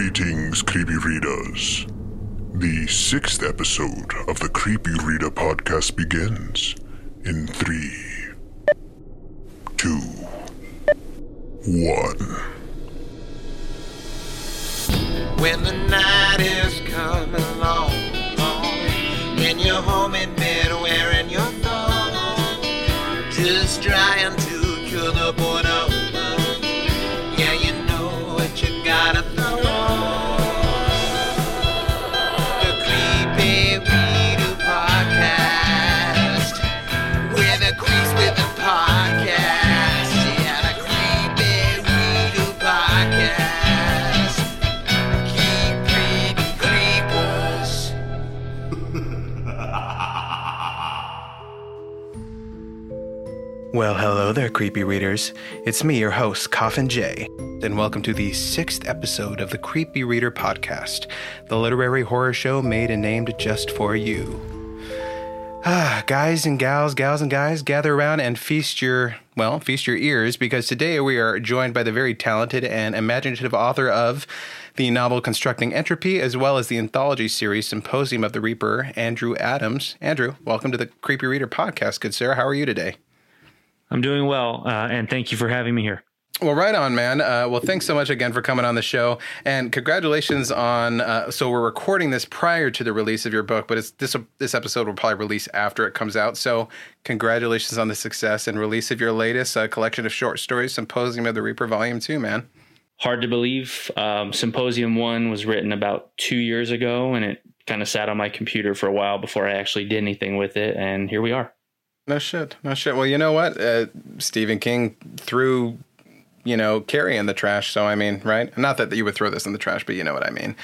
Greetings, Creepy Readers. The sixth episode of the Creepy Reader podcast begins in three, two, one. When the night is coming long, and you're home in bed wearing your thong, just trying Well, hello there, creepy readers. It's me, your host, Coffin J, and welcome to the sixth episode of the Creepy Reader Podcast, the literary horror show made and named just for you. Ah, guys and gals, gals and guys, gather around and feast your, well, feast your ears because today we are joined by the very talented and imaginative author of the novel Constructing Entropy, as well as the anthology series Symposium of the Reaper, Andrew Adams. Andrew, welcome to the Creepy Reader Podcast, good sir. How are you today? I'm doing well, uh, and thank you for having me here. Well, right on, man. Uh, well, thanks so much again for coming on the show, and congratulations on. Uh, so we're recording this prior to the release of your book, but it's this this episode will probably release after it comes out. So congratulations on the success and release of your latest uh, collection of short stories, Symposium of the Reaper, Volume Two, man. Hard to believe. Um, Symposium One was written about two years ago, and it kind of sat on my computer for a while before I actually did anything with it, and here we are. No shit, no shit. Well, you know what? Uh, Stephen King threw, you know, Carrie in the trash. So I mean, right? Not that you would throw this in the trash, but you know what I mean.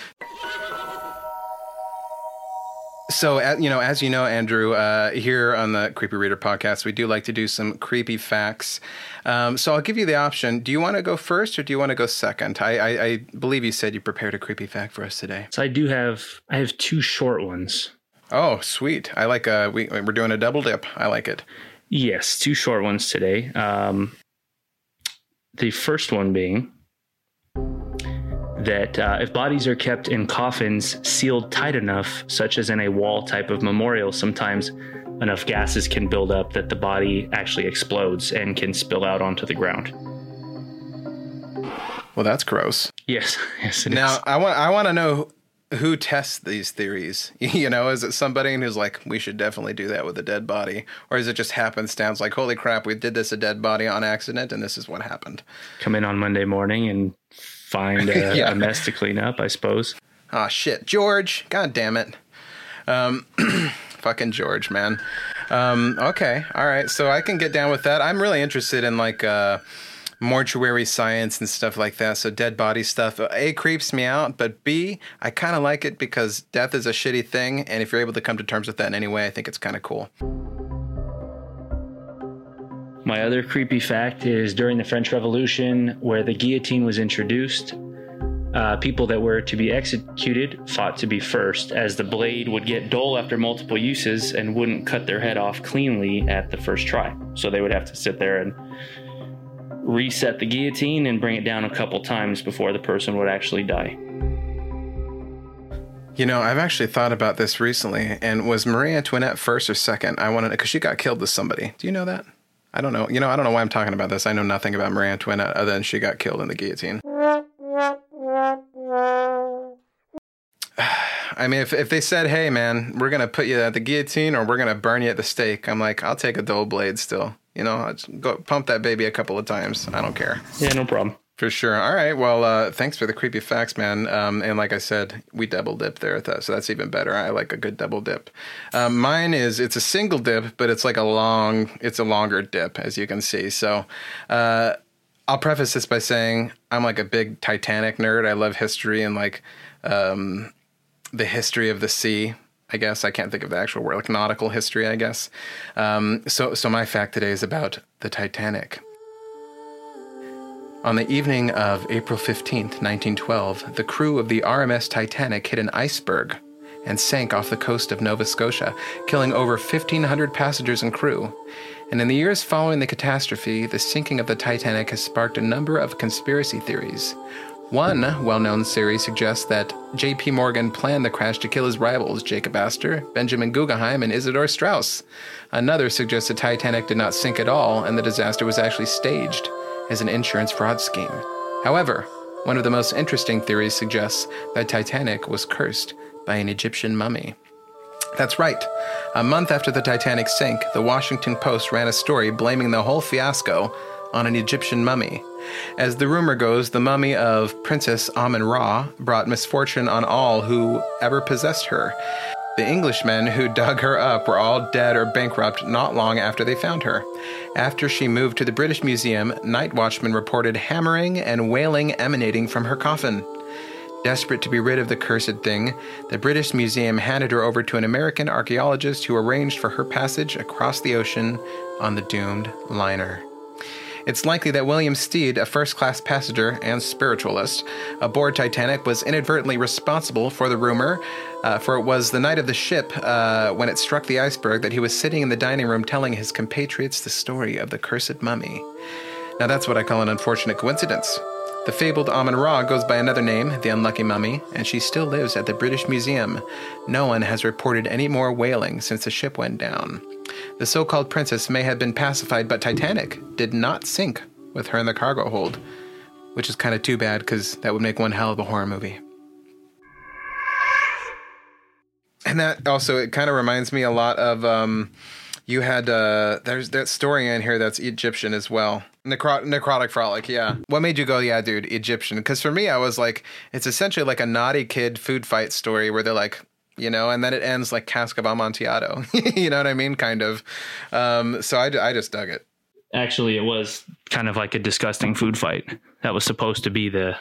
So, you know, as you know, Andrew, uh, here on the Creepy Reader podcast, we do like to do some creepy facts. Um, so I'll give you the option. Do you want to go first or do you want to go second? I, I, I believe you said you prepared a creepy fact for us today. So I do have I have two short ones. Oh, sweet. I like uh we we're doing a double dip. I like it. Yes, two short ones today. Um, the first one being that uh, if bodies are kept in coffins sealed tight enough, such as in a wall type of memorial, sometimes enough gases can build up that the body actually explodes and can spill out onto the ground. Well, that's gross. Yes, yes, it is. Now, I want I want to know who tests these theories. You know, is it somebody who's like, we should definitely do that with a dead body, or is it just happenstance? Like, holy crap, we did this a dead body on accident, and this is what happened. Come in on Monday morning and find a, Yeah. a mess to clean up, I suppose. Ah, shit, George. God damn it. Um, fucking George, man. Um, okay, all right. So I can get down with that. I'm really interested in like uh, mortuary science and stuff like that. So dead body stuff. A creeps me out, but B, I kind of like it because death is a shitty thing, and if you're able to come to terms with that in any way, I think it's kind of cool. My other creepy fact is during the French Revolution, where the guillotine was introduced, uh, people that were to be executed fought to be first, as the blade would get dull after multiple uses and wouldn't cut their head off cleanly at the first try. So they would have to sit there and reset the guillotine and bring it down a couple times before the person would actually die. You know, I've actually thought about this recently, and was Marie Antoinette first or second? I wanted because she got killed with somebody. Do you know that? I don't know. You know, I don't know why I'm talking about this. I know nothing about Marie Antoinette other than she got killed in the guillotine. I mean, if, if they said, hey, man, we're going to put you at the guillotine or we're going to burn you at the stake, I'm like, I'll take a dull blade still. You know, go pump that baby a couple of times. I don't care. Yeah, no problem. For sure. All right. Well, uh, thanks for the creepy facts, man. Um, and like I said, we double dip there, at that, so that's even better. I like a good double dip. Um, mine is it's a single dip, but it's like a long, it's a longer dip, as you can see. So, uh, I'll preface this by saying I'm like a big Titanic nerd. I love history and like um, the history of the sea. I guess I can't think of the actual word, like nautical history. I guess. Um, so, so my fact today is about the Titanic. On the evening of April 15th, 1912, the crew of the RMS Titanic hit an iceberg and sank off the coast of Nova Scotia, killing over 1,500 passengers and crew. And in the years following the catastrophe, the sinking of the Titanic has sparked a number of conspiracy theories. One well known theory suggests that J.P. Morgan planned the crash to kill his rivals, Jacob Astor, Benjamin Guggenheim, and Isidor Straus. Another suggests the Titanic did not sink at all and the disaster was actually staged as an insurance fraud scheme. However, one of the most interesting theories suggests that Titanic was cursed by an Egyptian mummy. That's right. A month after the Titanic sank, the Washington Post ran a story blaming the whole fiasco on an Egyptian mummy. As the rumor goes, the mummy of Princess Amun Ra brought misfortune on all who ever possessed her. The Englishmen who dug her up were all dead or bankrupt not long after they found her. After she moved to the British Museum, night watchmen reported hammering and wailing emanating from her coffin. Desperate to be rid of the cursed thing, the British Museum handed her over to an American archaeologist who arranged for her passage across the ocean on the doomed liner. It's likely that William Stead, a first class passenger and spiritualist aboard Titanic, was inadvertently responsible for the rumor, uh, for it was the night of the ship uh, when it struck the iceberg that he was sitting in the dining room telling his compatriots the story of the cursed mummy. Now, that's what I call an unfortunate coincidence. The fabled Amun Ra goes by another name, the Unlucky Mummy, and she still lives at the British Museum. No one has reported any more wailing since the ship went down. The so called princess may have been pacified, but Titanic did not sink with her in the cargo hold, which is kind of too bad because that would make one hell of a horror movie. And that also, it kind of reminds me a lot of. Um, you had uh, there's that story in here that's Egyptian as well. Necro- necrotic frolic, yeah. What made you go, yeah, dude, Egyptian? Because for me, I was like, it's essentially like a naughty kid food fight story where they're like, you know, and then it ends like Cask of Amontillado. you know what I mean? Kind of. Um, so I, I just dug it. Actually, it was kind of like a disgusting food fight. That was supposed to be the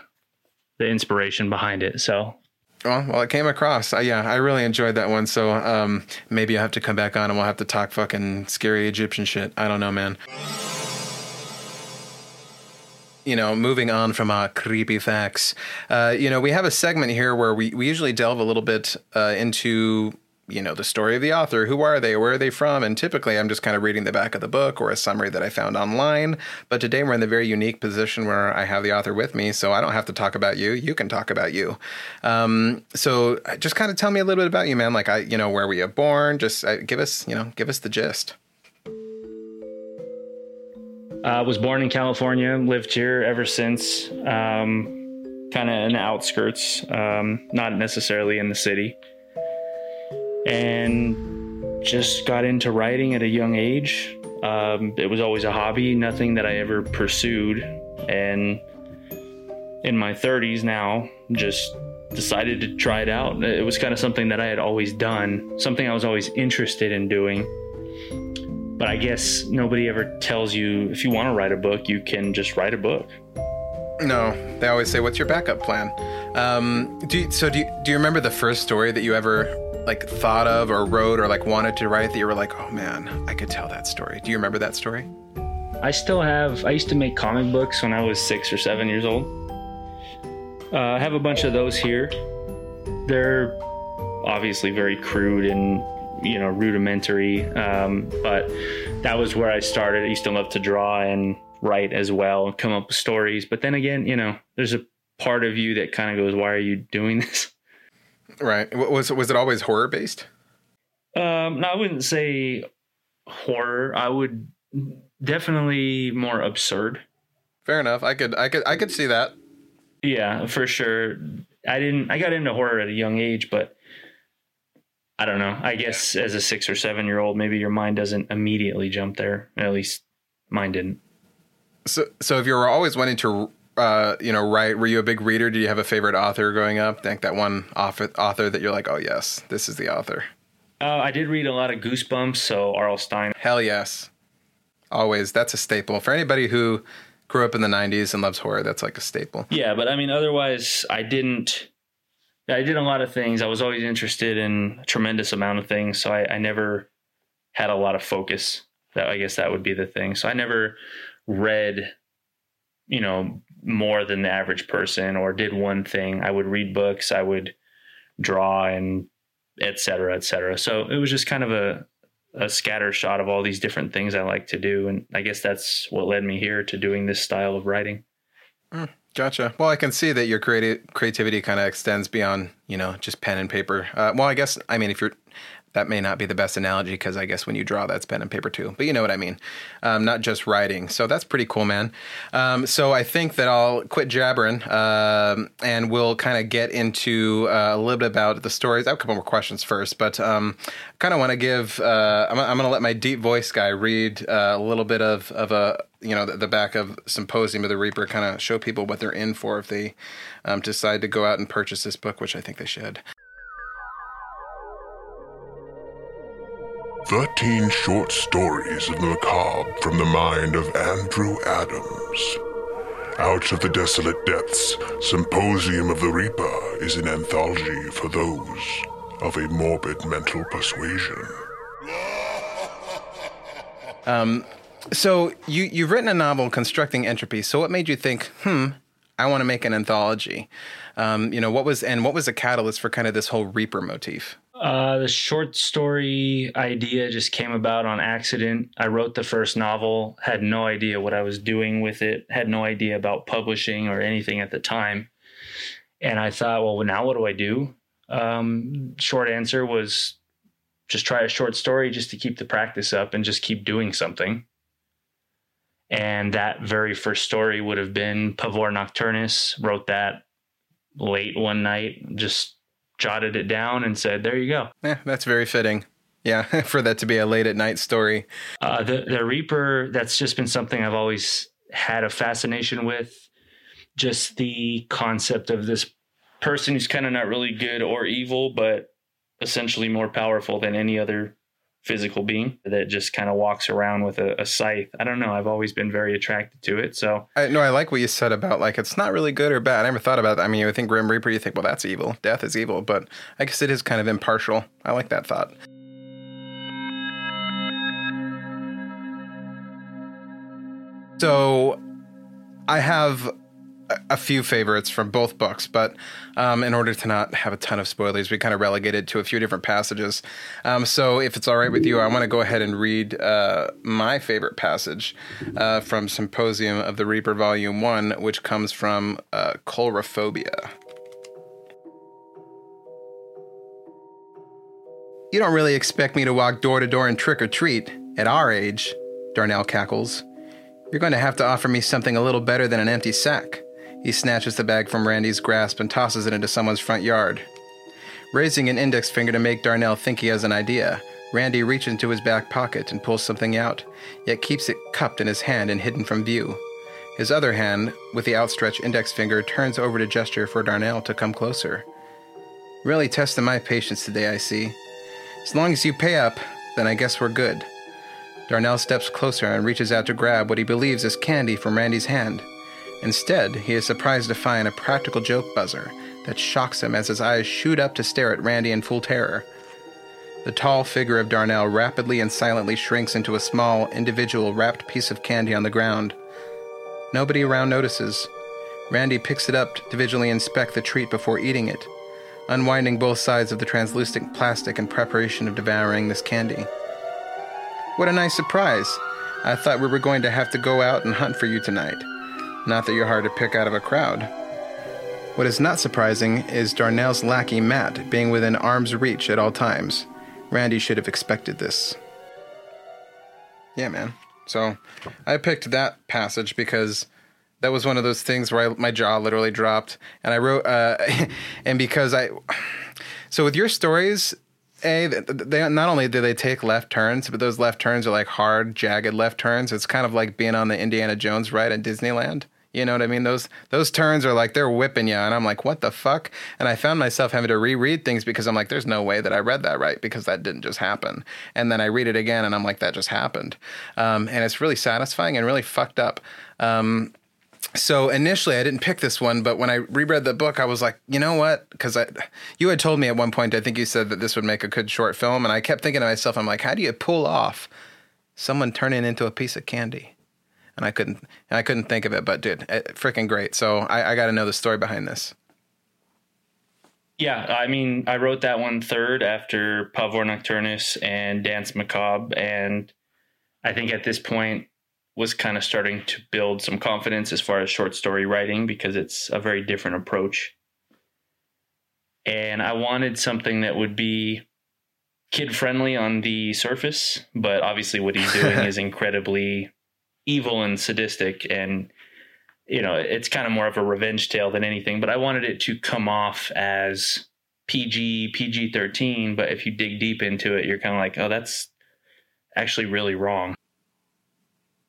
the inspiration behind it. So Oh, well, it came across. Uh, yeah, I really enjoyed that one. So um, maybe I have to come back on and we'll have to talk fucking scary Egyptian shit. I don't know, man. You know, moving on from uh, creepy facts, uh, you know, we have a segment here where we, we usually delve a little bit uh, into you know the story of the author who are they where are they from and typically i'm just kind of reading the back of the book or a summary that i found online. But today we're in the very unique position where i have the author with me so i don't have to talk about you you can talk about you. Um, so just kind of tell me a little bit about you man like i you know where were you born? Just uh, give us you know give us the gist uh, was born in California, lived here ever since. Um, kind of in the outskirts, um, not necessarily in the city and just got into writing at a young age. Um, it was always a hobby, nothing that I ever pursued. And in my 30s now, just decided to try it out. It was kind of something that I had always done, something I was always interested in doing. But I guess nobody ever tells you if you want to write a book, you can just write a book. No, they always say, "What's your backup plan?" Um, do you, so. Do you, do you remember the first story that you ever like thought of or wrote or like wanted to write that you were like, oh man, I could tell that story? Do you remember that story? I still have. I used to make comic books when I was six or seven years old. Uh, I have a bunch of those here. They're obviously very crude and you know rudimentary, um, but that was where I started. I used to love to draw and write as well, and come up with stories. But then again, you know, there's a part of you that kind of goes, "Why are you doing this?" Right. Was was it always horror based? Um, no, I wouldn't say horror. I would definitely more absurd. Fair enough. I could I could I could see that. Yeah, for sure. I didn't I got into horror at a young age, but I don't know. I guess as a 6 or 7 year old maybe your mind doesn't immediately jump there. At least mine didn't. So so if you were always wanting to uh, you know, write? Were you a big reader? Did you have a favorite author growing up? Think that one author, author that you're like, oh yes, this is the author. Uh, I did read a lot of Goosebumps, so R.L. Stine. Hell yes, always. That's a staple for anybody who grew up in the '90s and loves horror. That's like a staple. Yeah, but I mean, otherwise, I didn't. I did a lot of things. I was always interested in a tremendous amount of things, so I, I never had a lot of focus. That I guess that would be the thing. So I never read, you know, more than the average person or did one thing. I would read books, I would draw and et cetera, et cetera. So it was just kind of a, a scatter shot of all these different things I like to do. And I guess that's what led me here to doing this style of writing. Hmm. Gotcha. Well, I can see that your creati- creativity kind of extends beyond, you know, just pen and paper. Uh, well, I guess, I mean, if you're, that may not be the best analogy because I guess when you draw, that's pen and paper too. But you know what I mean. Um, not just writing. So that's pretty cool, man. Um, so I think that I'll quit jabbering um, and we'll kind of get into uh, a little bit about the stories. I have a couple more questions first, but um, kind of want to give, uh, I'm, I'm going to let my deep voice guy read uh, a little bit of, of a, you know, the, the back of Symposium of the Reaper, kind of show people what they're in for if they um, decide to go out and purchase this book, which I think they should. 13 short stories of the macabre from the mind of Andrew Adams. Out of the Desolate Depths, Symposium of the Reaper is an anthology for those of a morbid mental persuasion. Um, So you you've written a novel constructing entropy. So what made you think, hmm, I want to make an anthology? Um, you know, what was and what was the catalyst for kind of this whole Reaper motif? Uh, the short story idea just came about on accident. I wrote the first novel, had no idea what I was doing with it, had no idea about publishing or anything at the time. And I thought, well, now what do I do? Um, short answer was just try a short story just to keep the practice up and just keep doing something. And that very first story would have been Pavor Nocturnus, wrote that late one night, just jotted it down and said, there you go. Yeah, that's very fitting. Yeah, for that to be a late at night story. Uh, the the Reaper, that's just been something I've always had a fascination with. Just the concept of this person who's kind of not really good or evil, but essentially more powerful than any other physical being that just kind of walks around with a, a scythe. I don't know. I've always been very attracted to it. So I no, I like what you said about like it's not really good or bad. I never thought about that. I mean, you think Grim Reaper, you think, well, that's evil. Death is evil, but I guess it is kind of impartial. I like that thought. So I have a- few favorites from both books, but um, in order to not have a ton of spoilers, we kind of relegated to a few different passages. Um, so if it's all right with you, I want to go ahead and read uh, my favorite passage uh, from Symposium of the Reaper, Volume 1, which comes from uh, Coulrophobia. You don't really expect me to walk door to door and trick or treat at our age, Darnell cackles. You're going to have to offer me something a little better than an empty sack. He snatches the bag from Randy's grasp and tosses it into someone's front yard. Raising an index finger to make Darnell think he has an idea, Randy reaches into his back pocket and pulls something out, yet keeps it cupped in his hand and hidden from view. His other hand, with the outstretched index finger, turns over to gesture for Darnell to come closer. Really testing my patience today, I see. As long as you pay up, then I guess we're good. Darnell steps closer and reaches out to grab what he believes is candy from Randy's hand. Instead, he is surprised to find a practical joke buzzer that shocks him as his eyes shoot up to stare at Randy in full terror. The tall figure of Darnell rapidly and silently shrinks into a small, individual wrapped piece of candy on the ground. Nobody around notices. Randy picks it up to visually inspect the treat before eating it, unwinding both sides of the translucent plastic in preparation of devouring this candy. What a nice surprise! I thought we were going to have to go out and hunt for you tonight. Not that you're hard to pick out of a crowd. What is not surprising is Darnell's lackey Matt being within arm's reach at all times. Randy should have expected this. Yeah, man. So I picked that passage because that was one of those things where I, my jaw literally dropped, and I wrote, uh, and because I, so with your stories, a they not only do they take left turns, but those left turns are like hard, jagged left turns. It's kind of like being on the Indiana Jones ride at Disneyland. You know what I mean? Those those turns are like they're whipping you, and I'm like, what the fuck? And I found myself having to reread things because I'm like, there's no way that I read that right because that didn't just happen. And then I read it again, and I'm like, that just happened. Um, and it's really satisfying and really fucked up. Um, so initially I didn't pick this one, but when I reread the book, I was like, you know what? Because I, you had told me at one point, I think you said that this would make a good short film, and I kept thinking to myself, I'm like, how do you pull off someone turning into a piece of candy? And I couldn't, and I couldn't think of it, but dude, it, freaking great. So I, I got to know the story behind this. Yeah, I mean, I wrote that one third after Pavor Nocturnus and Danse Macabre, and I think at this point, was kind of starting to build some confidence as far as short story writing because it's a very different approach. And I wanted something that would be kid friendly on the surface, but obviously what he's doing is incredibly evil and sadistic and you know, it's kind of more of a revenge tale than anything, but I wanted it to come off as PG, PG 13. But if you dig deep into it, you're kind of like, oh, that's actually really wrong.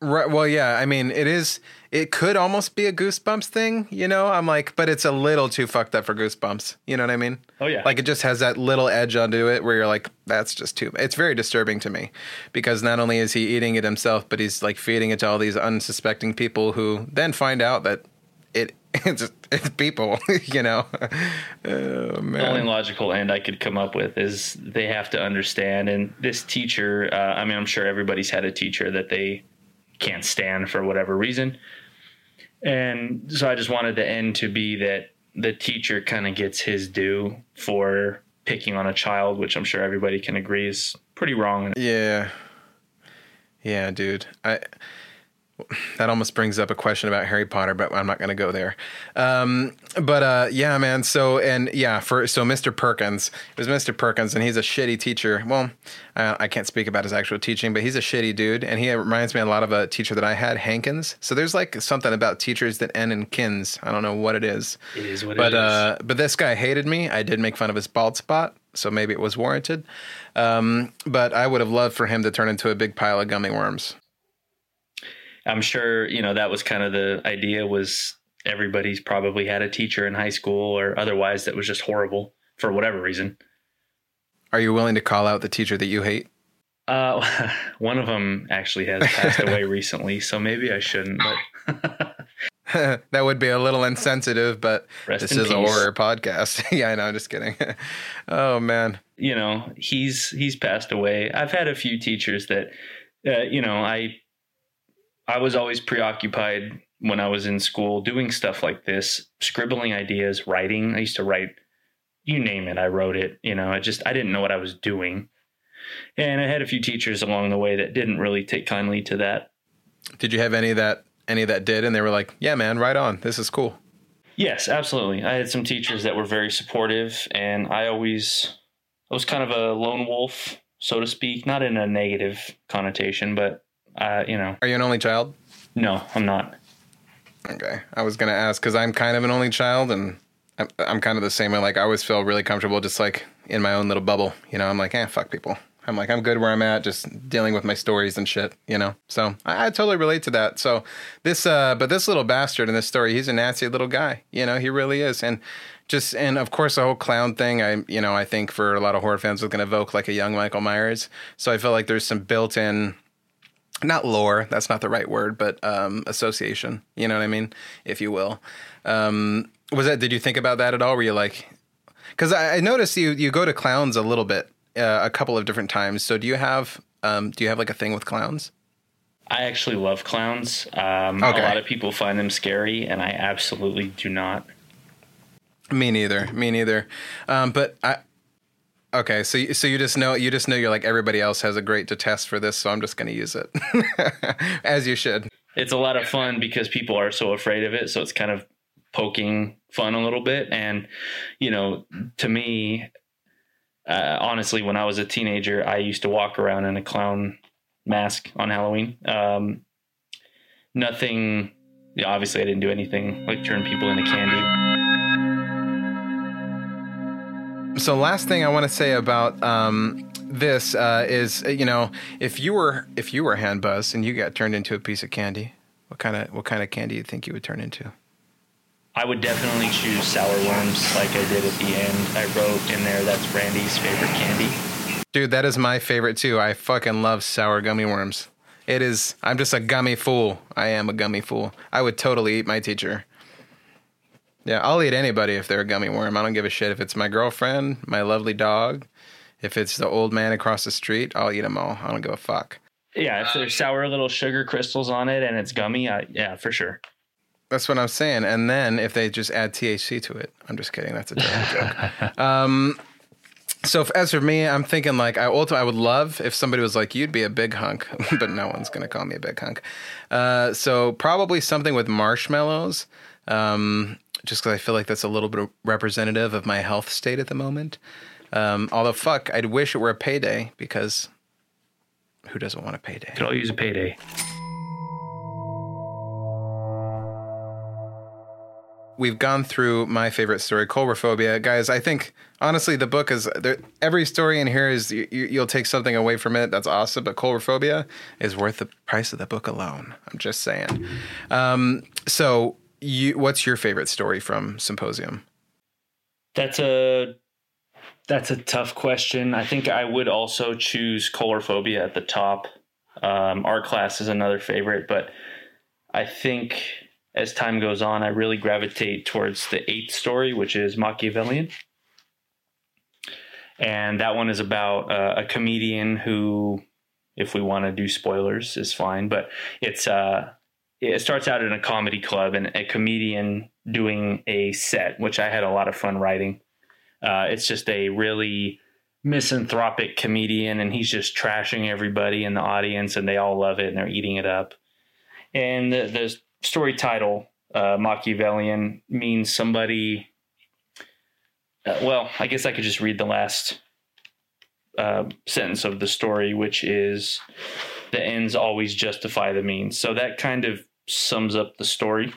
Right. Well, yeah. I mean, it is. It could almost be a Goosebumps thing, you know. I'm like, but it's a little too fucked up for Goosebumps. You know what I mean? Oh yeah. Like it just has that little edge onto it where you're like, that's just too. It's very disturbing to me because not only is he eating it himself, but he's like feeding it to all these unsuspecting people who then find out that it it's it's people. you know. Oh man. The only logical end I could come up with is they have to understand. And this teacher, uh, I mean, I'm sure everybody's had a teacher that they can't stand for whatever reason. And so I just wanted the end to be that the teacher kind of gets his due for picking on a child, which I'm sure everybody can agree is pretty wrong. Yeah. Yeah, dude. I that almost brings up a question about Harry Potter, but I'm not going to go there. Um, but uh, yeah, man. So and yeah, for so Mr. Perkins it was Mr. Perkins, and he's a shitty teacher. Well, I, I can't speak about his actual teaching, but he's a shitty dude, and he reminds me a lot of a teacher that I had, Hankins. So there's like something about teachers that end in kins. I don't know what it is. It is what but, it is. Uh, but this guy hated me. I did make fun of his bald spot, so maybe it was warranted. Um, but I would have loved for him to turn into a big pile of gummy worms. I'm sure, you know, that was kind of the idea was everybody's probably had a teacher in high school or otherwise that was just horrible for whatever reason. Are you willing to call out the teacher that you hate? Uh, one of them actually has passed away recently, so maybe I shouldn't. But that would be a little insensitive, but Rest this in is a horror podcast. yeah, I know. I'm just kidding. oh man. you know, he's he's passed away. I've had a few teachers that, uh, you know, I I was always preoccupied when I was in school doing stuff like this, scribbling ideas, writing. I used to write, you name it, I wrote it. You know, I just I didn't know what I was doing. And I had a few teachers along the way that didn't really take kindly to that. Did you have any of that any that did, and they were like, "Yeah, man, right on. This is cool." Yes, absolutely. I had some teachers that were very supportive, and I always I was kind of a lone wolf, so to speak, not in a negative connotation, but uh, you know, Are you an only child? no, I'm not. Okay, I was gonna ask because I'm kind of an only child, and I'm, I'm kind of the same way. Like I always feel really comfortable, just like in my own little bubble. You know, I'm like, eh, fuck people. I'm like, I'm good where I'm at, just dealing with my stories and shit. You know, so I, I totally relate to that. So this, uh, but this little bastard in this story, he's a nasty little guy. You know, he really is, and just and of course the whole clown thing. I, you know, I think for a lot of horror fans was gonna evoke like a young Michael Myers. So I feel like there's some built-in not lore that's not the right word but um association you know what i mean if you will um was that did you think about that at all were you like because I, I noticed you you go to clowns a little bit uh, a couple of different times so do you have um do you have like a thing with clowns I actually love clowns. Um, Okay. A lot of people find them scary, and I absolutely do not. me neither me neither um but i okay so so you just know you just know you're like everybody else has a great detest for this so i'm just gonna use it as you should It's a lot of fun because people are so afraid of it, so it's kind of poking fun a little bit. And you know, to me, uh, honestly, when I was a teenager, I used to walk around in a clown mask on Halloween. Um, nothing. Obviously, I didn't do anything like turn people into candy. So last thing I want to say about um, this uh, is, uh, you know, if you were if you were hand buzz and you got turned into a piece of candy, what kind of what kind of candy do you think you would turn into? I would definitely choose sour worms, like I did at the end. I wrote in there that's Randy's favorite candy. Dude, that is my favorite too. I fucking love sour gummy worms. It is. I'm just a gummy fool. I am a gummy fool. I would totally eat my teacher. Yeah, I'll eat anybody if they're a gummy worm. I don't give a shit if it's my girlfriend, my lovely dog, if it's the old man across the street. I'll eat them all. I don't give a fuck. Yeah, if there's sour little sugar crystals on it and it's gummy, I, yeah, for sure. That's what I'm saying. And then if they just add THC to it, I'm just kidding. That's a joke. Um, So if, as for me, I'm thinking like I ultimately I would love if somebody was like you'd be a big hunk, but no one's gonna call me a big hunk. Uh, so probably something with marshmallows, um, just because I feel like that's a little bit representative of my health state at the moment. Um, although fuck, I'd wish it were a payday because who doesn't want a payday? Could all use a payday. we've gone through my favorite story, Coulrophobia. Guys, I think honestly the book is there, every story in here is you, you'll take something away from it. That's awesome, but Coulrophobia is worth the price of the book alone. I'm just saying. Um, so, you, what's your favorite story from Symposium? That's a that's a tough question. I think I would also choose Coulrophobia at the top. Um, art class is another favorite, but I think as time goes on, I really gravitate towards the eighth story, which is Machiavellian. And that one is about uh, a comedian who, if we want to do spoilers, is fine. But it's uh, it starts out in a comedy club and a comedian doing a set, which I had a lot of fun writing. Uh, it's just a really misanthropic comedian, and he's just trashing everybody in the audience, and they all love it and they're eating it up. And the, the story title, uh, Machiavellian, means somebody. Uh, well, I guess I could just read the last uh, sentence of the story, which is the ends always justify the means. So that kind of sums up the story.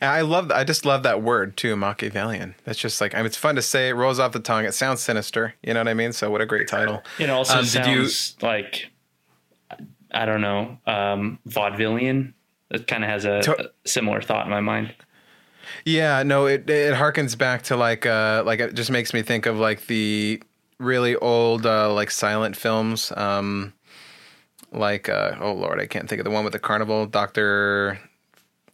And I love, I just love that word too, Machiavellian. That's just like, I mean, it's fun to say. It rolls off the tongue. It sounds sinister. You know what I mean? So what a great title. It also um, sounds you, like, I don't know, um, vaudevillian. It kind of has a, to- a, similar thought in my mind. Yeah, no, it it harkens back to like uh like it just makes me think of like the really old uh like silent films um like uh oh lord, I can't think of the one with the carnival doctor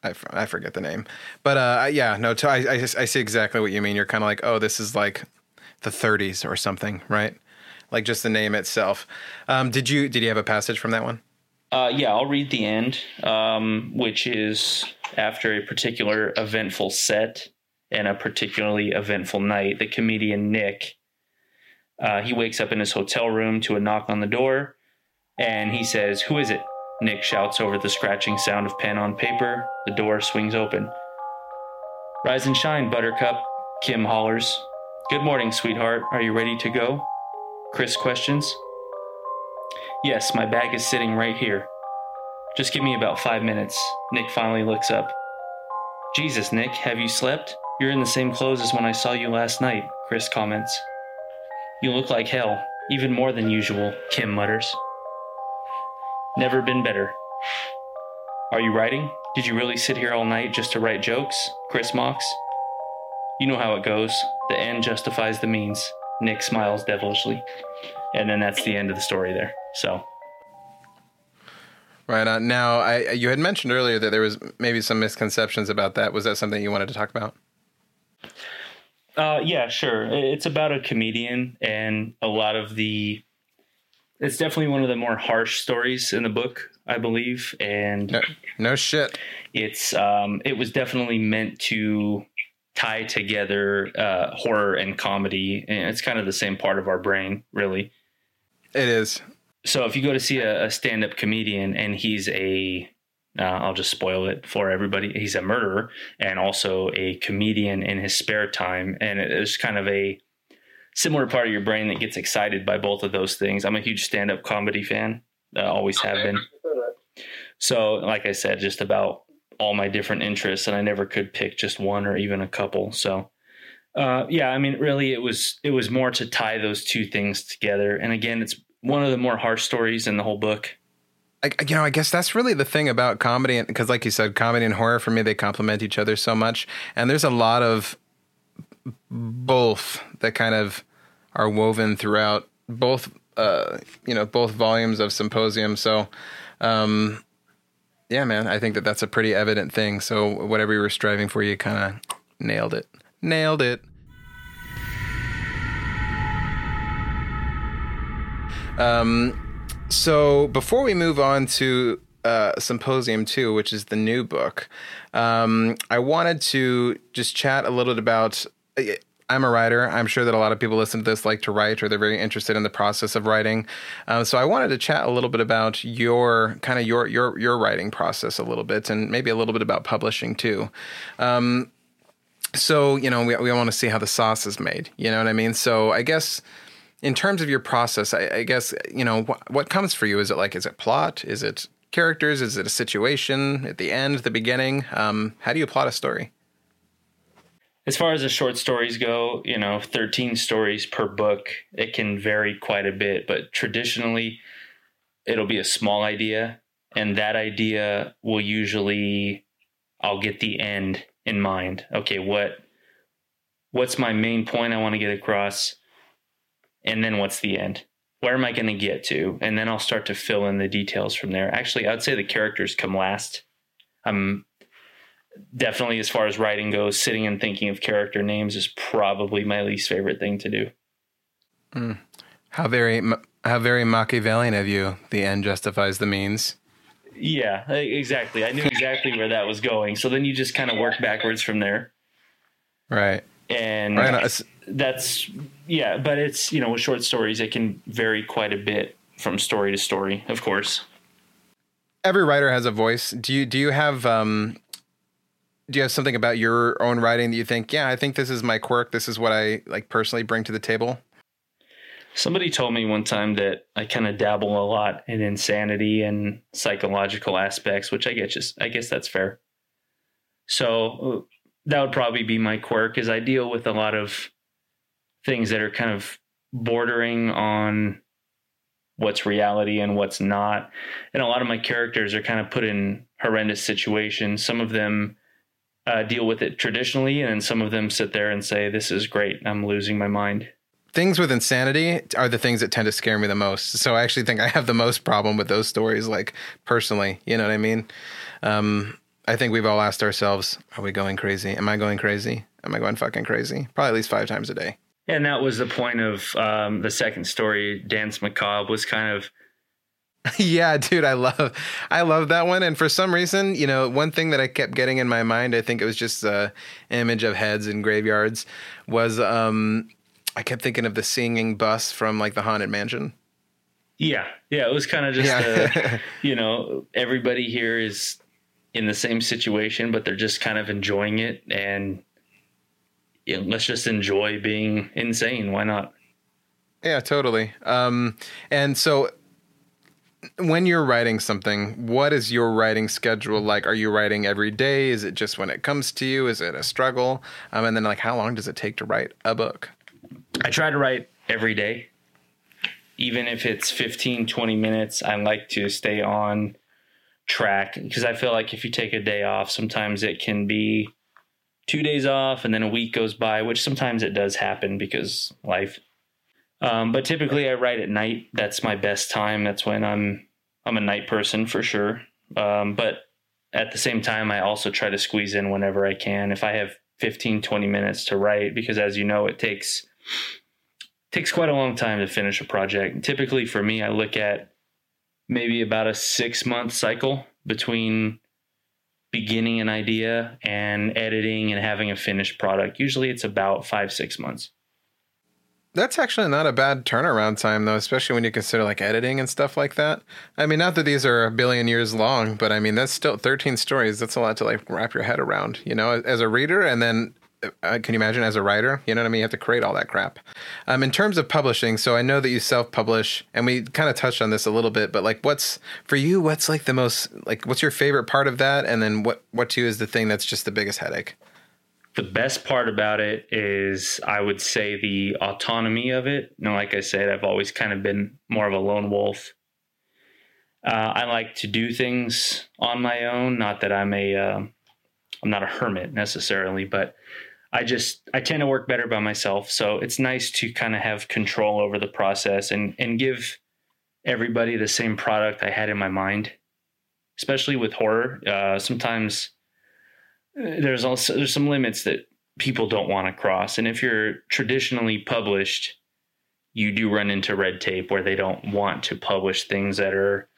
I, I forget the name. But uh yeah, no, to, I I, I see exactly what you mean. You're kind of like, "Oh, this is like the 30s or something, right?" Like just the name itself. Um did you did you have a passage from that one? Uh, yeah, I'll read the end, um, which is after a particular eventful set and a particularly eventful night. The comedian Nick, uh, he wakes up in his hotel room to a knock on the door, and he says, "Who is it?" Nick shouts over the scratching sound of pen on paper. The door swings open. Rise and shine, Buttercup. Kim hollers. Good morning, sweetheart. Are you ready to go? Chris questions. Yes, my bag is sitting right here. Just give me about five minutes. Nick finally looks up. Jesus, Nick, have you slept? You're in the same clothes as when I saw you last night, Chris comments. You look like hell, even more than usual, Kim mutters. Never been better. Are you writing? Did you really sit here all night just to write jokes? Chris mocks. You know how it goes. The end justifies the means. Nick smiles devilishly. And then that's the end of the story there. So. Right on. Now, I you had mentioned earlier that there was maybe some misconceptions about that. Was that something you wanted to talk about? Uh, yeah, sure. It's about a comedian, and a lot of the. It's definitely one of the more harsh stories in the book, I believe, and no, no shit. It's um, it was definitely meant to tie together uh, horror and comedy, and it's kind of the same part of our brain, really. It is so if you go to see a, a stand-up comedian and he's a uh, I'll just spoil it for everybody. He's a murderer and also a comedian in his spare time, and it's kind of a similar part of your brain that gets excited by both of those things. I'm a huge stand-up comedy fan, uh, always have been. So, like I said, just about all my different interests, and I never could pick just one or even a couple. So, uh, yeah, I mean, really, it was it was more to tie those two things together. And again, it's one of the more harsh stories in the whole book. I, you know, I guess that's really the thing about comedy, because, like you said, comedy and horror for me they complement each other so much, and there's a lot of both that kind of are woven throughout both, uh, you know, both volumes of Symposium. So, um, yeah, man, I think that that's a pretty evident thing. So, whatever you were striving for, you kind of nailed it. Nailed it. Um, so before we move on to uh, Symposium 2, which is the new book, um, I wanted to just chat a little bit about. I'm a writer. I'm sure that a lot of people listen to this like to write or they're very interested in the process of writing. Um, so I wanted to chat a little bit about your kind of your your your writing process a little bit and maybe a little bit about publishing too. Um, so you know we we want to see how the sauce is made. You know what I mean? So I guess in terms of your process, I, I guess you know what, what comes for you. Is it like is it plot? Is it characters? Is it a situation at the end, the beginning? Um, how do you plot a story? As far as the short stories go, you know, 13 stories per book, it can vary quite a bit, but traditionally it'll be a small idea and that idea will usually I'll get the end in mind. Okay, what what's my main point I want to get across? And then what's the end? Where am I going to get to? And then I'll start to fill in the details from there. Actually, I'd say the characters come last. I'm definitely as far as writing goes, sitting and thinking of character names is probably my least favorite thing to do. Mm. How very how very Machiavellian of you. The end justifies the means. Yeah, exactly. I knew exactly where that was going. So then you just kind of work backwards from there. Right. And right. that's yeah, but it's you know with short stories it can vary quite a bit from story to story, of course. Every writer has a voice. Do you do you have um do you have something about your own writing that you think, yeah, I think this is my quirk. This is what I like personally bring to the table? Somebody told me one time that I kind of dabble a lot in insanity and psychological aspects, which I guess just I guess that's fair. So uh, that would probably be my quirk is I deal with a lot of things that are kind of bordering on what's reality and what's not. And a lot of my characters are kind of put in horrendous situations. Some of them uh, deal with it traditionally, and some of them sit there and say, "This is great. I'm losing my mind." Things with insanity are the things that tend to scare me the most. So I actually think I have the most problem with those stories, like personally. You know what I mean? Um, I think we've all asked ourselves, "Are we going crazy? Am I going crazy? Am I going fucking crazy?" Probably at least five times a day. And that was the point of um, the second story, Danse Macabre, was kind of yeah, dude, I love I love that one. And for some reason, you know, one thing that I kept getting in my mind, I think it was just a image of heads in graveyards, was um I kept thinking of the singing bus from like the haunted mansion. Yeah. Yeah, it was kind of just yeah. you know, everybody here is in the same situation, but they're just kind of enjoying it and you know, let's just enjoy being insane. Why not? Yeah, totally. Um, and so when you're writing something, what is your writing schedule like? Are you writing every day? Is it just when it comes to you? Is it a struggle? Um, and then, like, how long does it take to write a book? I try to write every day. Even if it's 15, 20 minutes, I like to stay on track because I feel like if you take a day off, sometimes it can be two days off and then a week goes by, which sometimes it does happen because life um, but typically, I write at night. That's my best time. That's when I'm I'm a night person for sure. Um, but at the same time, I also try to squeeze in whenever I can. If I have 15, 20 minutes to write, because as you know, it takes takes quite a long time to finish a project. Typically, for me, I look at maybe about a six month cycle between beginning an idea and editing and having a finished product. Usually, it's about five six months. That's actually not a bad turnaround time, though, especially when you consider like editing and stuff like that. I mean, not that these are a billion years long, but I mean, that's still 13 stories. That's a lot to like wrap your head around, you know, as a reader. And then uh, can you imagine as a writer? You know what I mean? You have to create all that crap. Um, in terms of publishing, so I know that you self publish, and we kind of touched on this a little bit, but like, what's for you? What's like the most like? What's your favorite part of that? And then what what to you is the thing that's just the biggest headache? The best part about it is I would say the autonomy of it. Know, like I said, I've always kind of been more of a lone wolf. Uh, I like to do things on my own. Not that I'm a, am uh, not a hermit necessarily, but I just I tend to work better by myself. So it's nice to kind of have control over the process and and give everybody the same product I had in my mind. Especially with horror, uh, sometimes there's also there's some limits that people don't want to cross and if you're traditionally published you do run into red tape where they don't want to publish things that are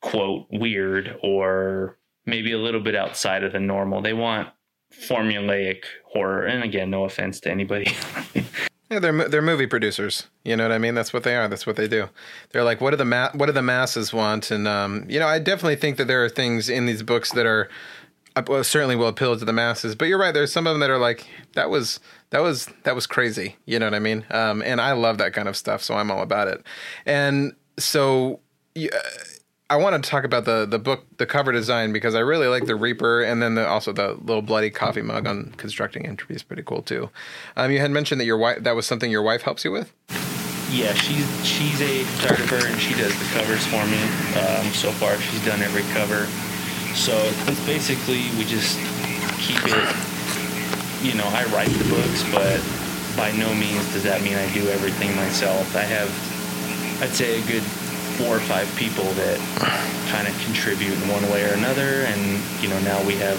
quote weird or maybe a little bit outside of the normal they want formulaic horror. And again, no offense to anybody. Yeah, they're they're movie producers. You know what I mean? That's what they are. That's what they do. They're like, what do the ma- what do the masses want? And um, you know, I definitely think that there are things in these books that are well, certainly will appeal to the masses. But you're right. There's some of them that are like, that was that was that was crazy. You know what I mean? Um, and I love that kind of stuff, so I'm all about it. And so. Yeah, I want to talk about the the book, the cover design, because I really like the Reaper, and then the, also the little bloody coffee mug on constructing entropy is pretty cool too. Um, you had mentioned that your wife that was something your wife helps you with. Yeah, she's she's a photographer and she does the covers for me. Um, so far, she's done every cover. So it's basically we just keep it. You know, I write the books, but by no means does that mean I do everything myself. I have, I'd say, a good four or five people that kind of contribute in one way or another. And, you know, now we have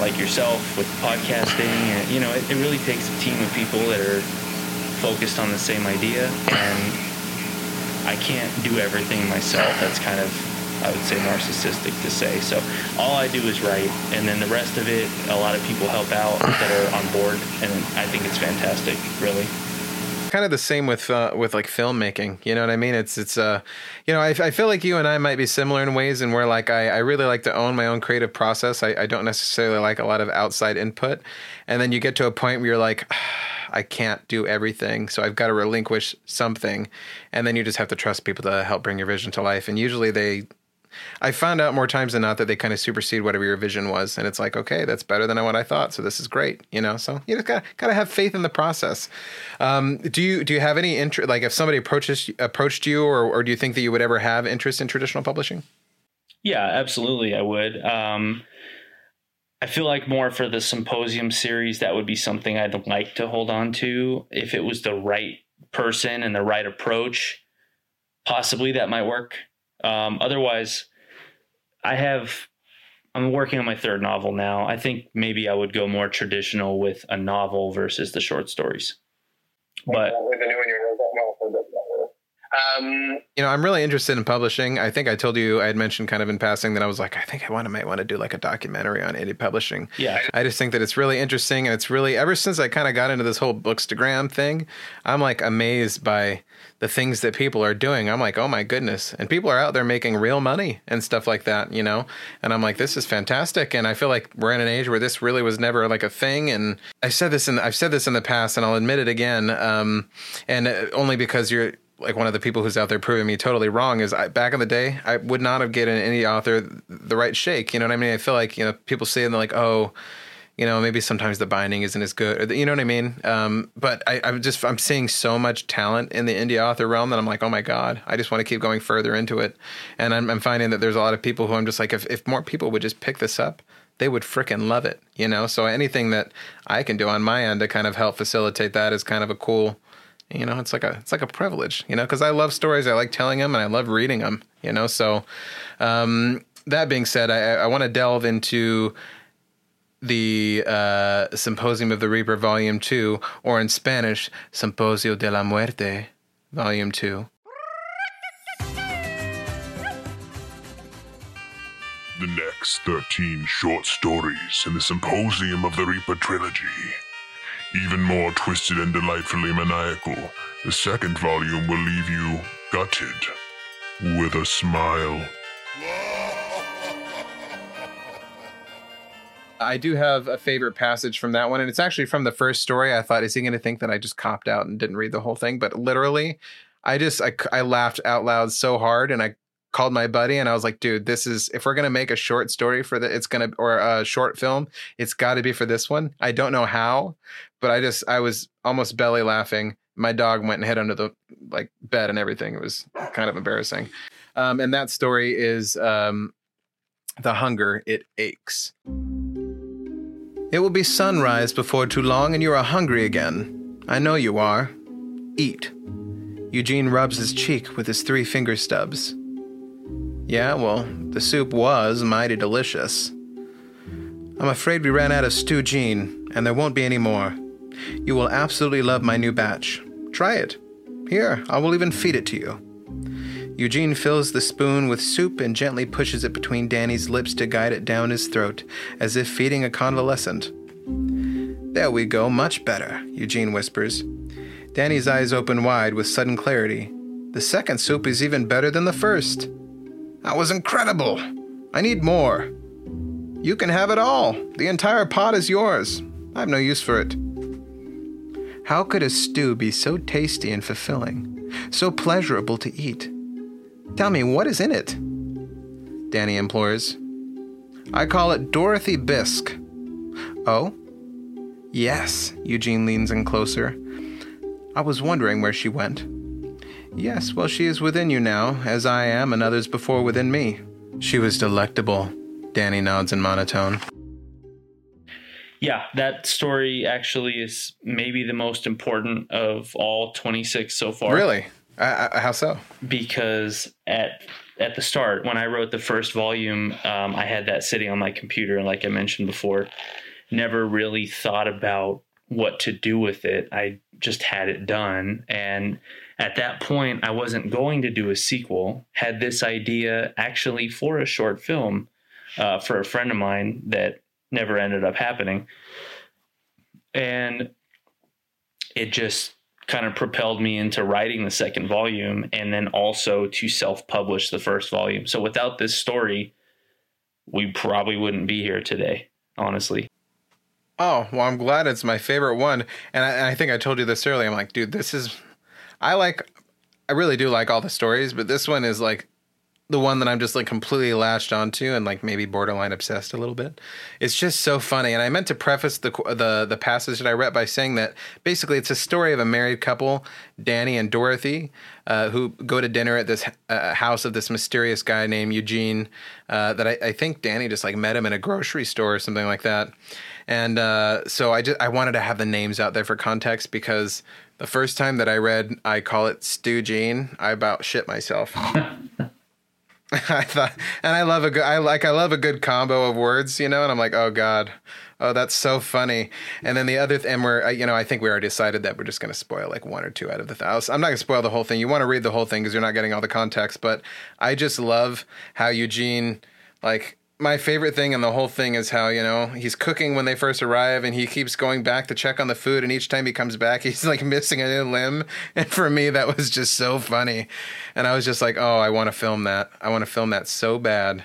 like yourself with podcasting and, you know, it, it really takes a team of people that are focused on the same idea. And I can't do everything myself. That's kind of, I would say, narcissistic to say. So all I do is write, and then the rest of it, a lot of people help out that are on board, and I think it's fantastic, really kind of the same with uh, with like filmmaking. You know what I mean? It's it's uh, you know, I, I feel like you and I might be similar in ways, and where like I, I really like to own my own creative process. I, I don't necessarily like a lot of outside input, and then you get to a point where you're like. I can't do everything, so I've got to relinquish something, and then you just have to trust people to help bring your vision to life. And usually they I found out more times than not that they kind of supersede whatever your vision was, and it's like, okay, that's better than what I thought. So this is great, you know. So you just gotta gotta have faith in the process. Um, do you do you have any interest? Like, if somebody approaches approached you, or or do you think that you would ever have interest in traditional publishing? Yeah, absolutely, I would. Um, I feel like more for the symposium series, that would be something I'd like to hold on to if it was the right person and the right approach. Possibly that might work. Um, otherwise, I have. I'm working on my third novel now. I think maybe I would go more traditional with a novel versus the short stories. But with the new one, um, you know, I'm really interested in publishing. I think I told you I had mentioned kind of in passing that I was like, I think I want to might want to do like a documentary on indie publishing. Yeah. I just think that it's really interesting, and it's really ever since I kind of got into this whole bookstagram thing, I'm like amazed by the things that people are doing. I'm like, oh my goodness, and people are out there making real money and stuff like that, you know. And I'm like, this is fantastic, and I feel like we're in an age where this really was never like a thing. And I said this in I've said this in the past, and I'll admit it again, um, and uh, only because you're like one of the people who's out there proving me totally wrong is I, back in the day I would not have given any author the right shake. You know what I mean? I feel like you know people say and they're like, oh, you know, maybe sometimes the binding isn't as good. Or, you know what I mean? Um, but I, I'm just I'm seeing so much talent in the indie author realm that I'm like, oh my god, I just want to keep going further into it. And I'm, I'm finding that there's a lot of people who I'm just like, if if more people would just pick this up, they would freaking love it. You know, so anything that I can do on my end to kind of help facilitate that is kind of a cool you know it's like a it's like a privilege you know because i love stories i like telling them and i love reading them you know so um, that being said i, I want to delve into the uh, symposium of the reaper volume 2 or in spanish simposio de la muerte volume 2 the next 13 short stories in the Symposium of the Reaper trilogy even more twisted and delightfully maniacal, the second volume will leave you gutted with a smile. I do have a favorite passage from that one, and it's actually from the first story. I thought, is he going to think that I just copped out and didn't read the whole thing? But literally, I just I, I laughed out loud so hard, and I called my buddy and I was like, dude, this is if we're gonna make a short story for the it's gonna or a short film, it's gotta be for this one. I don't know how, but I just I was almost belly laughing. My dog went and hid under the like bed and everything. It was kind of embarrassing. Um, and that story is um, the hunger it aches. It will be sunrise before too long, and you are hungry again. I know you are. Eat. Eugene rubs his cheek with his three finger stubs. Yeah, well, the soup was mighty delicious. I'm afraid we ran out of stew Gene, and there won't be any more. You will absolutely love my new batch. Try it. Here, I will even feed it to you. Eugene fills the spoon with soup and gently pushes it between Danny's lips to guide it down his throat, as if feeding a convalescent. There we go, much better, Eugene whispers. Danny's eyes open wide with sudden clarity. The second soup is even better than the first. That was incredible. I need more. You can have it all. The entire pot is yours. I have no use for it. How could a stew be so tasty and fulfilling, so pleasurable to eat? Tell me, what is in it? Danny implores. I call it Dorothy Bisque. Oh? Yes, Eugene leans in closer. I was wondering where she went. Yes, well, she is within you now, as I am and others before within me. She was delectable, Danny nods in monotone. Yeah, that story actually is maybe the most important of all 26 so far. Really? Uh, how so? Because at at the start, when I wrote the first volume, um, I had that sitting on my computer, and like I mentioned before. Never really thought about what to do with it. I just had it done, and at that point, I wasn't going to do a sequel. Had this idea actually for a short film uh, for a friend of mine that never ended up happening. And it just kind of propelled me into writing the second volume and then also to self publish the first volume. So without this story, we probably wouldn't be here today, honestly. Oh, well, I'm glad it's my favorite one. And I, and I think I told you this earlier. I'm like, dude, this is, I like, I really do like all the stories, but this one is like the one that I'm just like completely latched onto and like maybe borderline obsessed a little bit. It's just so funny. And I meant to preface the the the passage that I read by saying that basically it's a story of a married couple, Danny and Dorothy, uh, who go to dinner at this uh, house of this mysterious guy named Eugene. Uh, that I, I, think Danny just like met him in a grocery store or something like that. And uh, so I just I wanted to have the names out there for context because the first time that I read I call it Stu Gene, I about shit myself. I thought, and I love a good, I like, I love a good combo of words, you know, and I'm like, oh God, oh, that's so funny. And then the other, th- and we're, you know, I think we already decided that we're just going to spoil like one or two out of the thousand. I'm not going to spoil the whole thing. You want to read the whole thing because you're not getting all the context, but I just love how Eugene, like, my favorite thing in the whole thing is how you know he's cooking when they first arrive and he keeps going back to check on the food and each time he comes back he's like missing a limb. And for me that was just so funny. And i was just like oh i want to film that. I want to film that so bad.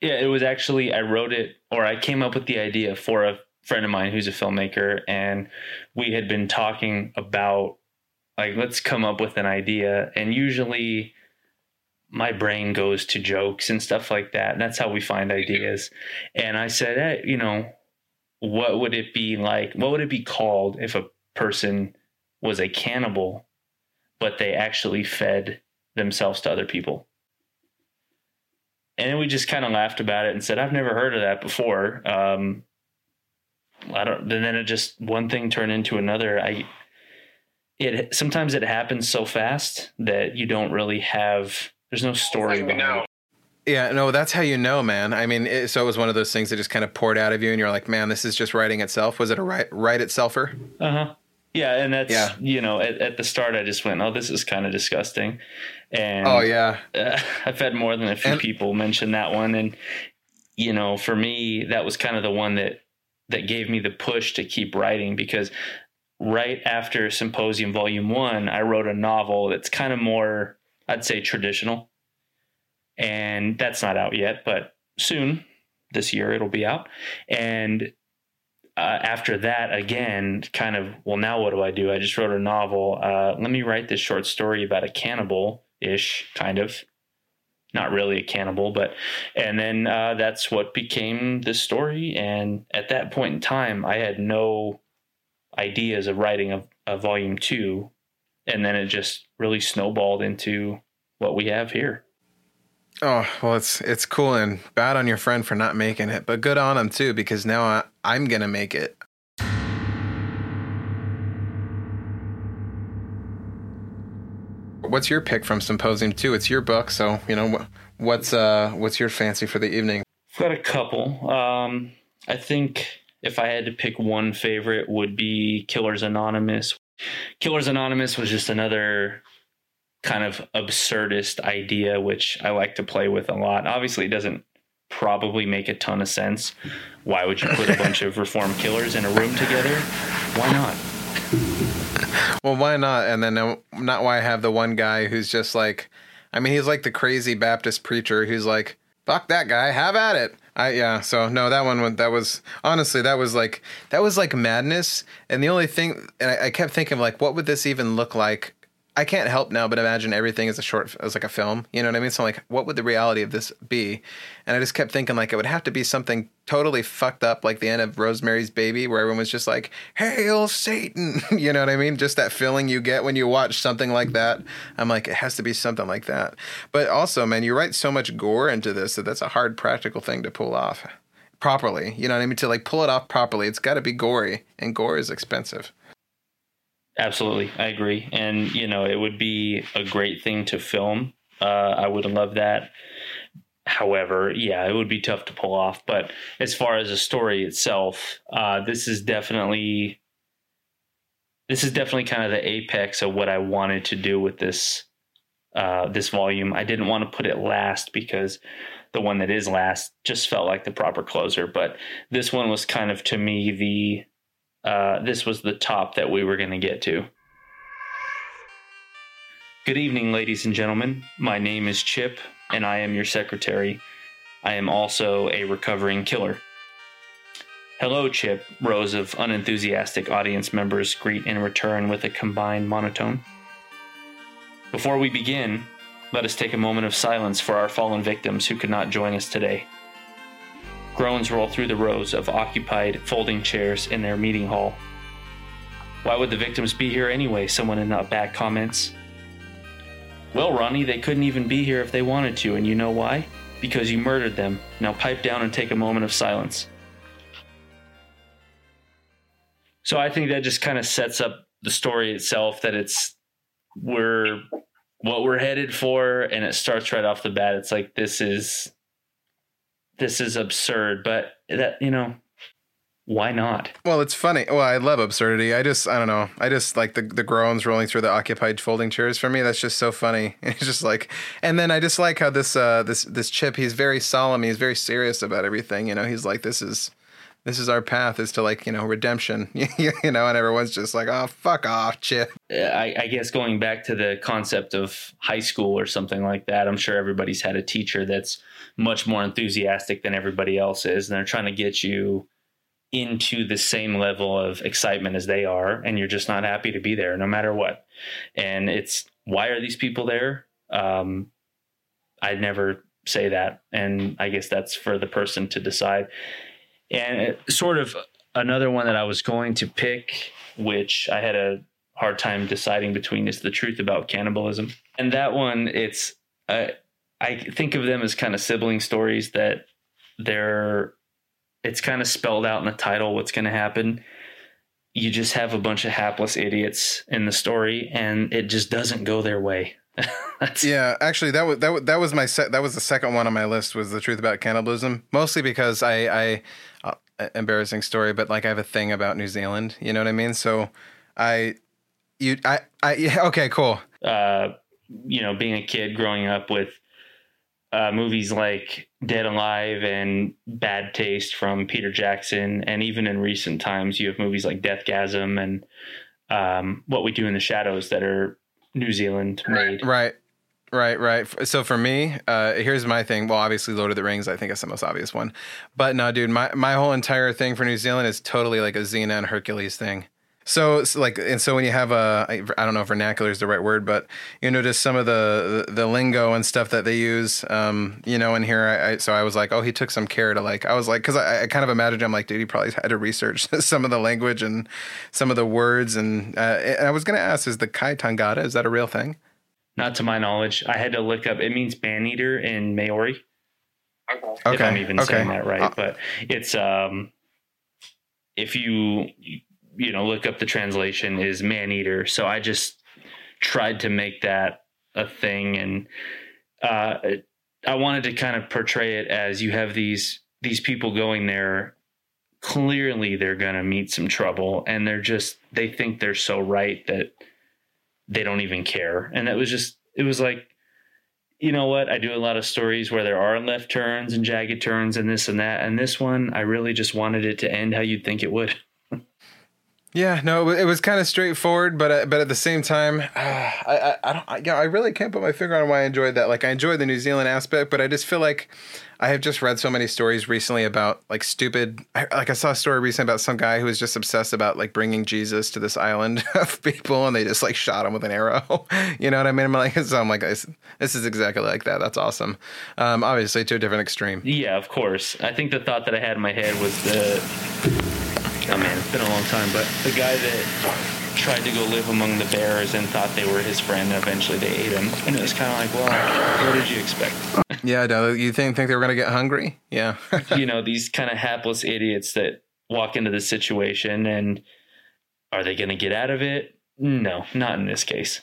Yeah it was actually i wrote it or i came up with the idea for a friend of mine who's a filmmaker and we had been talking about like let's come up with an idea. And usually my brain goes to jokes and stuff like that. And that's how we find ideas. And I said, hey, you know, what would it be like? What would it be called if a person was a cannibal, but they actually fed themselves to other people? And then we just kind of laughed about it and said, I've never heard of that before. Um, I don't, and then it just one thing turned into another. I, it sometimes it happens so fast that you don't really have there's no story behind it. Yeah, no, that's how you know, man. I mean, it, so it was one of those things that just kind of poured out of you, and you're like, man, this is just writing itself. Was it a write write itselfer? Uh huh. Yeah, and that's yeah. you know, at, at, the start, I just went, oh, this is kind of disgusting, and oh yeah, uh, I've had more than a few and, people mention that one, and you know, for me, that was kind of the one that that gave me the push to keep writing because right after Symposium Volume One, I wrote a novel that's kind of more I'd say traditional. And that's not out yet, but soon this year it'll be out. And uh, after that, again, kind of, well, now what do I do? I just wrote a novel. Uh, let me write this short story about a cannibal ish, kind of. Not really a cannibal, but, and then uh, that's what became this story. And at that point in time, I had no ideas of writing a, a volume two and then it just really snowballed into what we have here. Oh well, it's it's cool and bad on your friend for not making it, but good on him too because now I, I'm gonna make it. What's your pick from Symposium Two? It's your book, so you know what's uh what's your fancy for the evening? I've got a couple. Um, I think if I had to pick one favorite, would be Killers Anonymous. Killers Anonymous was just another kind of absurdist idea, which I like to play with a lot. Obviously, it doesn't probably make a ton of sense. Why would you put a bunch of reform killers in a room together? Why not? Well, why not? And then not why I have the one guy who's just like, I mean, he's like the crazy Baptist preacher who's like, fuck that guy, have at it. I yeah. So no, that one went- that was honestly that was like that was like madness. And the only thing, and I, I kept thinking like, what would this even look like? I can't help now but imagine everything as a short as like a film. You know what I mean? So I'm like, what would the reality of this be? And I just kept thinking like it would have to be something totally fucked up, like the end of Rosemary's Baby, where everyone was just like, "Hail Satan!" you know what I mean? Just that feeling you get when you watch something like that. I'm like, it has to be something like that. But also, man, you write so much gore into this that that's a hard practical thing to pull off properly. You know what I mean? To like pull it off properly, it's got to be gory, and gore is expensive. Absolutely, I agree. And you know, it would be a great thing to film. Uh, I would love that. However, yeah, it would be tough to pull off. But as far as the story itself, uh, this is definitely this is definitely kind of the apex of what I wanted to do with this uh, this volume. I didn't want to put it last because the one that is last just felt like the proper closer. But this one was kind of to me the uh, this was the top that we were going to get to. Good evening, ladies and gentlemen. My name is Chip, and I am your secretary. I am also a recovering killer. Hello, Chip, rows of unenthusiastic audience members greet in return with a combined monotone. Before we begin, let us take a moment of silence for our fallen victims who could not join us today. Groans roll through the rows of occupied folding chairs in their meeting hall. Why would the victims be here anyway? Someone in uh, the back comments. Well, Ronnie, they couldn't even be here if they wanted to, and you know why? Because you murdered them. Now pipe down and take a moment of silence. So I think that just kind of sets up the story itself that it's we're what we're headed for and it starts right off the bat. It's like this is this is absurd, but that you know, why not? Well, it's funny. Well, I love absurdity. I just, I don't know. I just like the the groans rolling through the occupied folding chairs. For me, that's just so funny. It's just like, and then I just like how this uh this this chip. He's very solemn. He's very serious about everything. You know, he's like, this is this is our path is to like you know redemption. you know, and everyone's just like, oh fuck off, chip. I, I guess going back to the concept of high school or something like that, I'm sure everybody's had a teacher that's much more enthusiastic than everybody else is, and they're trying to get you into the same level of excitement as they are, and you're just not happy to be there no matter what. And it's why are these people there? Um, I'd never say that, and I guess that's for the person to decide. And sort of another one that I was going to pick, which I had a hard time deciding between, is the truth about cannibalism. And that one, it's uh, I think of them as kind of sibling stories that they're it's kind of spelled out in the title what's going to happen. You just have a bunch of hapless idiots in the story, and it just doesn't go their way. Yeah, actually, that was that was, that was my se- that was the second one on my list was the truth about cannibalism. Mostly because I I uh, embarrassing story, but like I have a thing about New Zealand. You know what I mean? So I you I I yeah, okay, cool. uh, you know, being a kid growing up with uh, movies like Dead Alive and Bad Taste from Peter Jackson, and even in recent times, you have movies like Deathgasm and um, What We Do in the Shadows that are New Zealand made. Right. Right, right. So for me, uh, here's my thing. Well, obviously, Lord of the Rings, I think is the most obvious one. But no, dude, my, my whole entire thing for New Zealand is totally like a Xena and Hercules thing. So, it's like, and so when you have a, I don't know if vernacular is the right word, but you know, just some of the, the, the lingo and stuff that they use, um, you know, in here, I, I, so I was like, oh, he took some care to like, I was like, cause I, I kind of imagined, I'm like, dude, he probably had to research some of the language and some of the words. And, uh, and I was going to ask, is the Kai Tangata, is that a real thing? Not to my knowledge. I had to look up. It means man eater in Maori. Okay. If I'm even okay. saying that right, Uh, but it's um, if you you know look up the translation is man eater. So I just tried to make that a thing, and uh, I wanted to kind of portray it as you have these these people going there. Clearly, they're gonna meet some trouble, and they're just they think they're so right that they don't even care, and that was just it was like, you know what? I do a lot of stories where there are left turns and jagged turns and this and that. And this one, I really just wanted it to end how you'd think it would. Yeah, no, it was kind of straightforward, but uh, but at the same time, uh, I, I I don't I, yeah I really can't put my finger on why I enjoyed that. Like I enjoyed the New Zealand aspect, but I just feel like I have just read so many stories recently about like stupid. I, like I saw a story recently about some guy who was just obsessed about like bringing Jesus to this island of people, and they just like shot him with an arrow. you know what I mean? I'm like, so I'm like, this, this is exactly like that. That's awesome. Um, obviously, to a different extreme. Yeah, of course. I think the thought that I had in my head was the oh man, been a long time, but the guy that tried to go live among the bears and thought they were his friend, and eventually they ate him. And it was kind of like, well, what did you expect? Yeah, no, you think think they were gonna get hungry? Yeah, you know, these kind of hapless idiots that walk into the situation, and are they gonna get out of it? No, not in this case.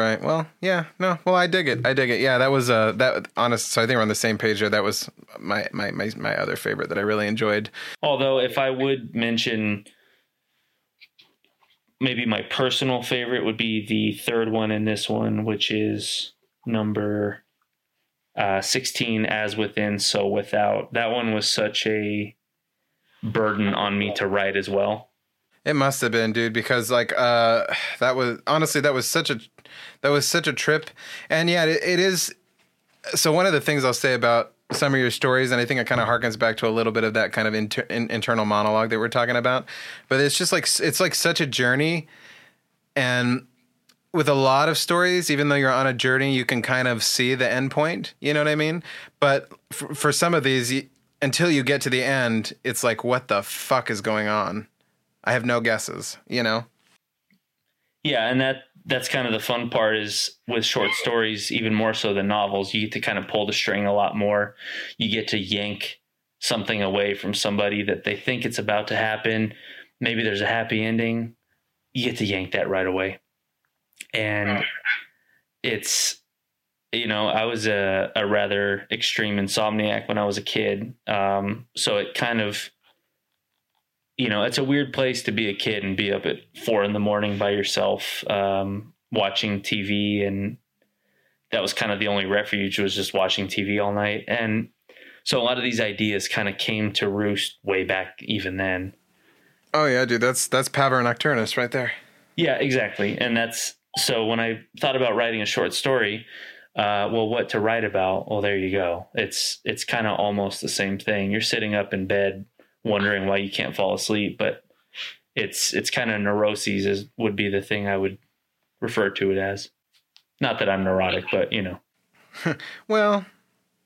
Right. Well, yeah. No. Well, I dig it. I dig it. Yeah, that was uh that honest. So I think we're on the same page there. That was my my my my other favorite that I really enjoyed. Although, if I would mention, maybe my personal favorite would be the third one in this one, which is number uh, sixteen, as within, so without. That one was such a burden on me to write as well. It must have been, dude, because like uh that was honestly that was such a that was such a trip. And yeah, it, it is so one of the things I'll say about some of your stories, and I think it kind of harkens back to a little bit of that kind of inter, in, internal monologue that we're talking about. But it's just like it's like such a journey, and with a lot of stories, even though you're on a journey, you can kind of see the end point. You know what I mean? But for, for some of these, until you get to the end, it's like, what the fuck is going on? I have no guesses, you know? Yeah, and that that's kind of the fun part is with short stories, even more so than novels, you get to kind of pull the string a lot more. You get to yank something away from somebody that they think it's about to happen. Maybe there's a happy ending. You get to yank that right away. And it's you know, I was a, a rather extreme insomniac when I was a kid. Um, so it kind of you know, it's a weird place to be a kid and be up at four in the morning by yourself, um, watching TV. And that was kind of the only refuge was just watching TV all night. And so a lot of these ideas kind of came to roost way back even then. Oh yeah, dude, that's that's Pavor Nocturnus right there. Yeah, exactly. And that's so when I thought about writing a short story, uh, well, what to write about? Well, there you go. It's it's kind of almost the same thing. You're sitting up in bed wondering why you can't fall asleep. But it's it's kind of neuroses is would be the thing I would refer to it as. Not that I'm neurotic, but you know. well,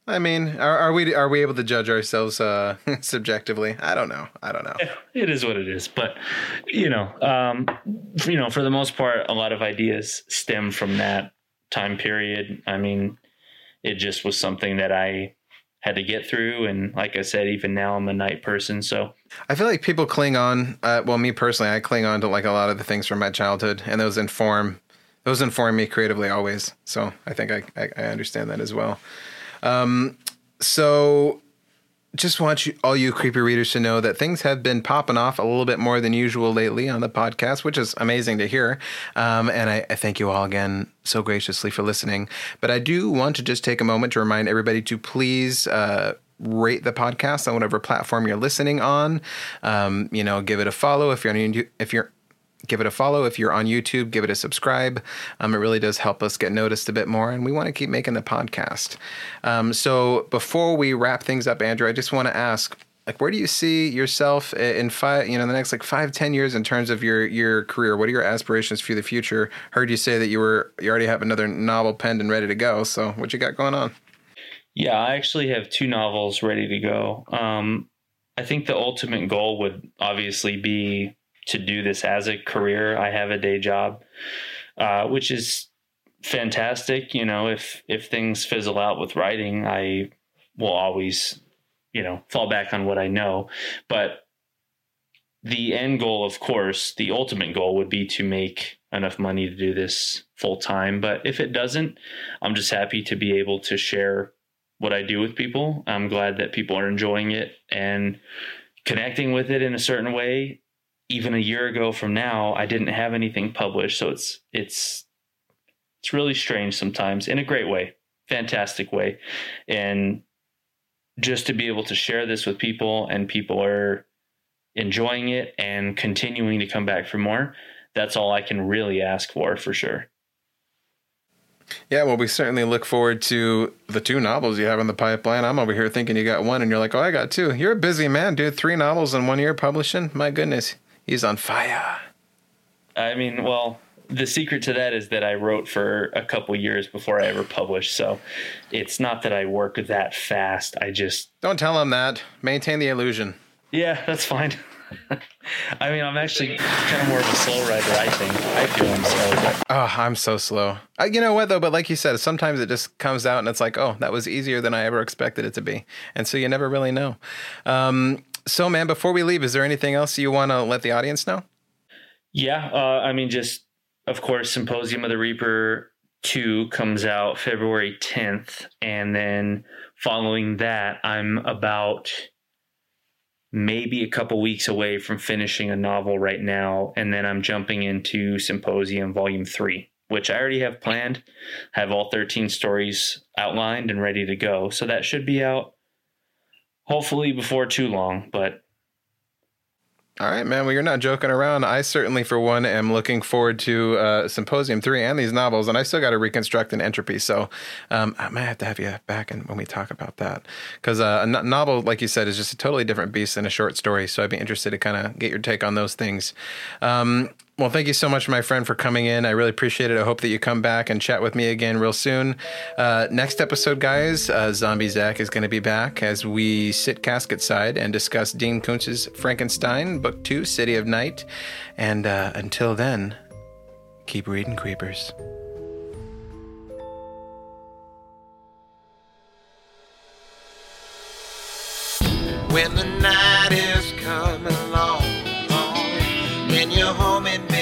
I mean, are, are, we are we able to judge ourselves uh, subjectively? I don't know. I don't know. It is what it is, but you know, um, you know, for the most part, a lot of ideas stem from that time period. I mean, it just was something that I had to get through. And like I said, even now I'm a night person. So I feel like people cling on. Uh, well, me personally, I cling on to like a lot of the things from my childhood, and those inform those inform me creatively always. So I think I I, I understand that as well. Um, so just want you, all you creepy readers to know that things have been popping off a little bit more than usual lately on the podcast, which is amazing to hear. Um, and I, I, thank you all again so graciously for listening. But I do want to just take a moment to remind everybody to please. Uh, rate the podcast on whatever platform you're listening on. Um, you know, give it a follow if you're on, if you're give it a follow. If you're on YouTube, give it a subscribe. Um, it really does help us get noticed a bit more, and we want to keep making the podcast. Um, so before we wrap things up, Andrew, I just want to ask. Like, where do you see yourself in five, you know, the next like five, ten years in terms of your your career? What are your aspirations for the future? Heard you say that you were you already have another novel penned and ready to go. So, what you got going on? Yeah, I actually have two novels ready to go. Um, I think the ultimate goal would obviously be to do this as a career. I have a day job, uh, which is fantastic. You know, if if things fizzle out with writing, I will always, you know, fall back on what I know. But the end goal, of course, the ultimate goal would be to make enough money to do this full time. But if it doesn't, I'm just happy to be able to share what I do with people. I'm glad that people are enjoying it and connecting with it in a certain way even a year ago from now, I didn't have anything published. So it's it's It's really strange sometimes in a great way, fantastic way. And just to be able to share this with people and people are enjoying it and continuing to come back for more, that's all I can really ask for for sure. Yeah, well, we certainly look forward to the two novels you have in the pipeline. I'm over here thinking you got one, and you're like, oh, I got two. You're a busy man, dude. Three novels in one year publishing. My goodness, he's on fire. I mean, well, the secret to that is that I wrote for a couple years before I ever published. So it's not that I work that fast. I just. Don't tell him that. Maintain the illusion. Yeah, that's fine. I mean, I'm actually kind of more of a slow writer. I think I feel I'm slow. But... Oh, I'm so slow. I, you know what though? But like you said, sometimes it just comes out and it's like, oh, that was easier than I ever expected it to be, and so you never really know. Um, so, man, before we leave, is there anything else you want to let the audience know? Yeah, uh, I mean, just of course, Symposium of the Reaper two comes out February 10th, and then following that, I'm about maybe a couple weeks away from finishing a novel right now, and then I'm jumping into Symposium Volume 3, which I already have planned, have all 13 stories outlined and ready to go. So that should be out hopefully before too long, but all right, man. Well, you're not joking around. I certainly, for one, am looking forward to uh, Symposium 3 and these novels, and I still got to reconstruct an entropy. So um, I might have to have you back in, when we talk about that. Because uh, a no- novel, like you said, is just a totally different beast than a short story. So I'd be interested to kind of get your take on those things. Um, well, thank you so much, my friend, for coming in. I really appreciate it. I hope that you come back and chat with me again real soon. Uh, next episode, guys, uh, Zombie Zach is going to be back as we sit casket side and discuss Dean Koontz's Frankenstein, Book Two, City of Night. And uh, until then, keep reading, creepers. When the night is coming your home